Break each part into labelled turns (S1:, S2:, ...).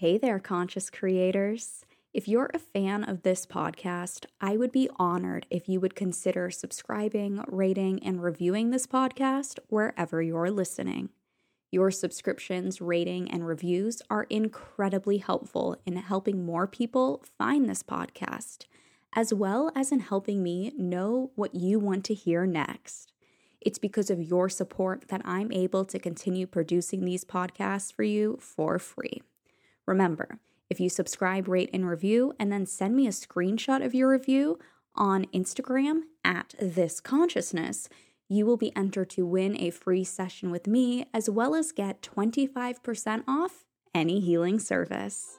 S1: Hey there, conscious creators. If you're a fan of this podcast, I would be honored if you would consider subscribing, rating, and reviewing this podcast wherever you're listening. Your subscriptions, rating, and reviews are incredibly helpful in helping more people find this podcast, as well as in helping me know what you want to hear next. It's because of your support that I'm able to continue producing these podcasts for you for free. Remember, if you subscribe, rate, and review, and then send me a screenshot of your review on Instagram at this consciousness, you will be entered to win a free session with me as well as get 25% off any healing service.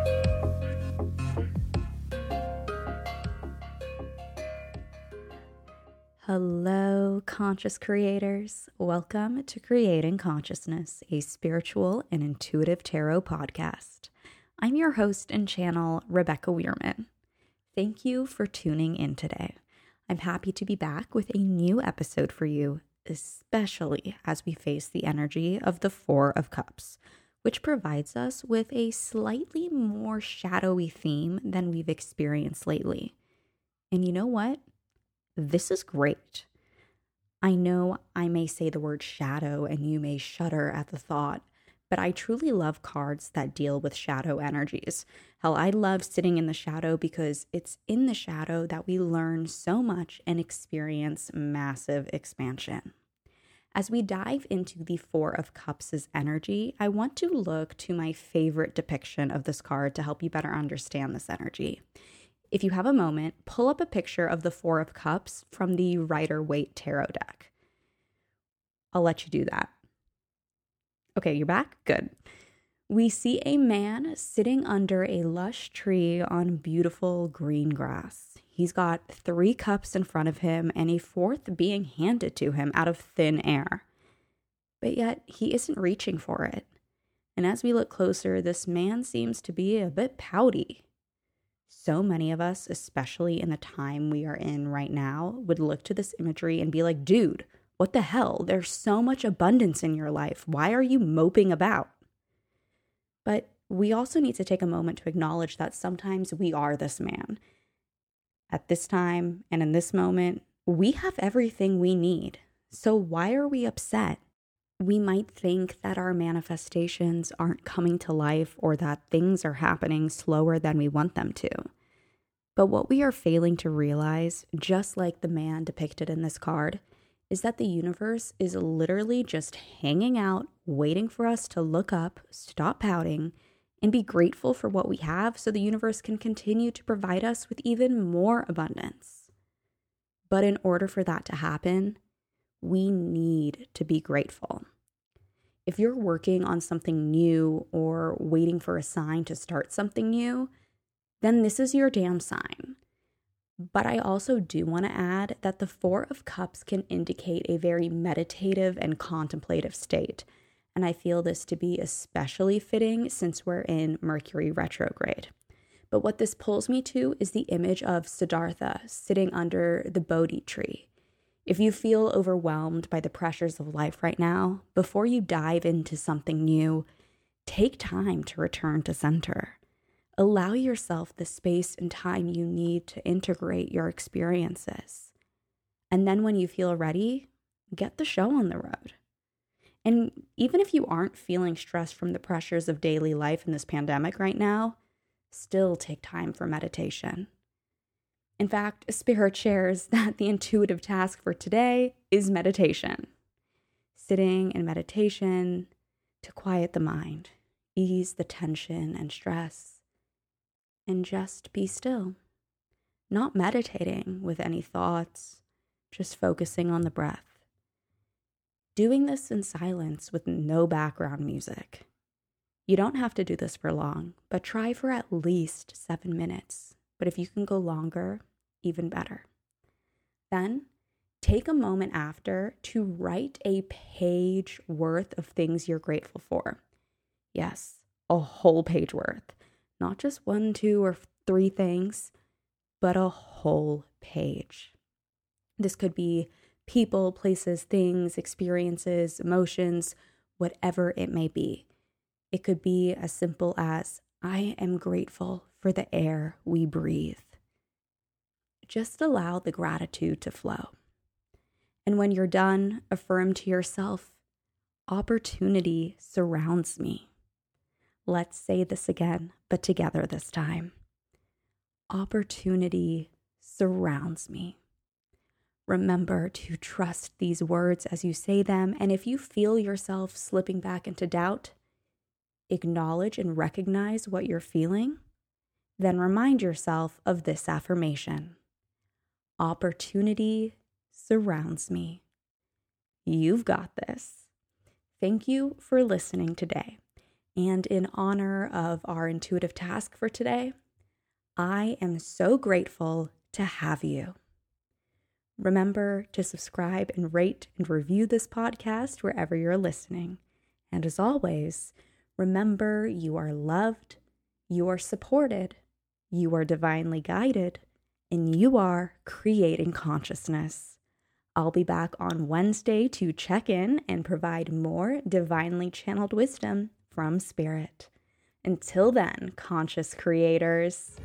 S1: Hello, conscious creators. Welcome to Creating Consciousness, a spiritual and intuitive tarot podcast. I'm your host and channel, Rebecca Weirman. Thank you for tuning in today. I'm happy to be back with a new episode for you, especially as we face the energy of the Four of Cups, which provides us with a slightly more shadowy theme than we've experienced lately. And you know what? This is great. I know I may say the word shadow and you may shudder at the thought, but I truly love cards that deal with shadow energies. Hell, I love sitting in the shadow because it's in the shadow that we learn so much and experience massive expansion. As we dive into the Four of Cups' energy, I want to look to my favorite depiction of this card to help you better understand this energy if you have a moment, pull up a picture of the Four of Cups from the Rider Waite Tarot deck. I'll let you do that. Okay, you're back? Good. We see a man sitting under a lush tree on beautiful green grass. He's got three cups in front of him and a fourth being handed to him out of thin air. But yet, he isn't reaching for it. And as we look closer, this man seems to be a bit pouty so many of us, especially in the time we are in right now, would look to this imagery and be like, dude, what the hell? There's so much abundance in your life. Why are you moping about? But we also need to take a moment to acknowledge that sometimes we are this man. At this time and in this moment, we have everything we need. So why are we upset? We might think that our manifestations aren't coming to life or that things are happening slower than we want them to. But what we are failing to realize, just like the man depicted in this card, is that the universe is literally just hanging out, waiting for us to look up, stop pouting, and be grateful for what we have so the universe can continue to provide us with even more abundance. But in order for that to happen, we need to be grateful. If you're working on something new or waiting for a sign to start something new, then this is your damn sign. But I also do want to add that the Four of Cups can indicate a very meditative and contemplative state. And I feel this to be especially fitting since we're in Mercury retrograde. But what this pulls me to is the image of Siddhartha sitting under the Bodhi tree. If you feel overwhelmed by the pressures of life right now, before you dive into something new, take time to return to center. Allow yourself the space and time you need to integrate your experiences. And then when you feel ready, get the show on the road. And even if you aren't feeling stressed from the pressures of daily life in this pandemic right now, still take time for meditation. In fact, Spirit shares that the intuitive task for today is meditation. Sitting in meditation to quiet the mind, ease the tension and stress, and just be still. Not meditating with any thoughts, just focusing on the breath. Doing this in silence with no background music. You don't have to do this for long, but try for at least seven minutes. But if you can go longer, even better. Then take a moment after to write a page worth of things you're grateful for. Yes, a whole page worth, not just one, two, or three things, but a whole page. This could be people, places, things, experiences, emotions, whatever it may be. It could be as simple as I am grateful for the air we breathe. Just allow the gratitude to flow. And when you're done, affirm to yourself opportunity surrounds me. Let's say this again, but together this time. Opportunity surrounds me. Remember to trust these words as you say them, and if you feel yourself slipping back into doubt, acknowledge and recognize what you're feeling, then remind yourself of this affirmation Opportunity surrounds me. You've got this. Thank you for listening today. And in honor of our intuitive task for today, I am so grateful to have you. Remember to subscribe and rate and review this podcast wherever you're listening. And as always, remember you are loved, you are supported, you are divinely guided, and you are creating consciousness. I'll be back on Wednesday to check in and provide more divinely channeled wisdom from Spirit. Until then, conscious creators.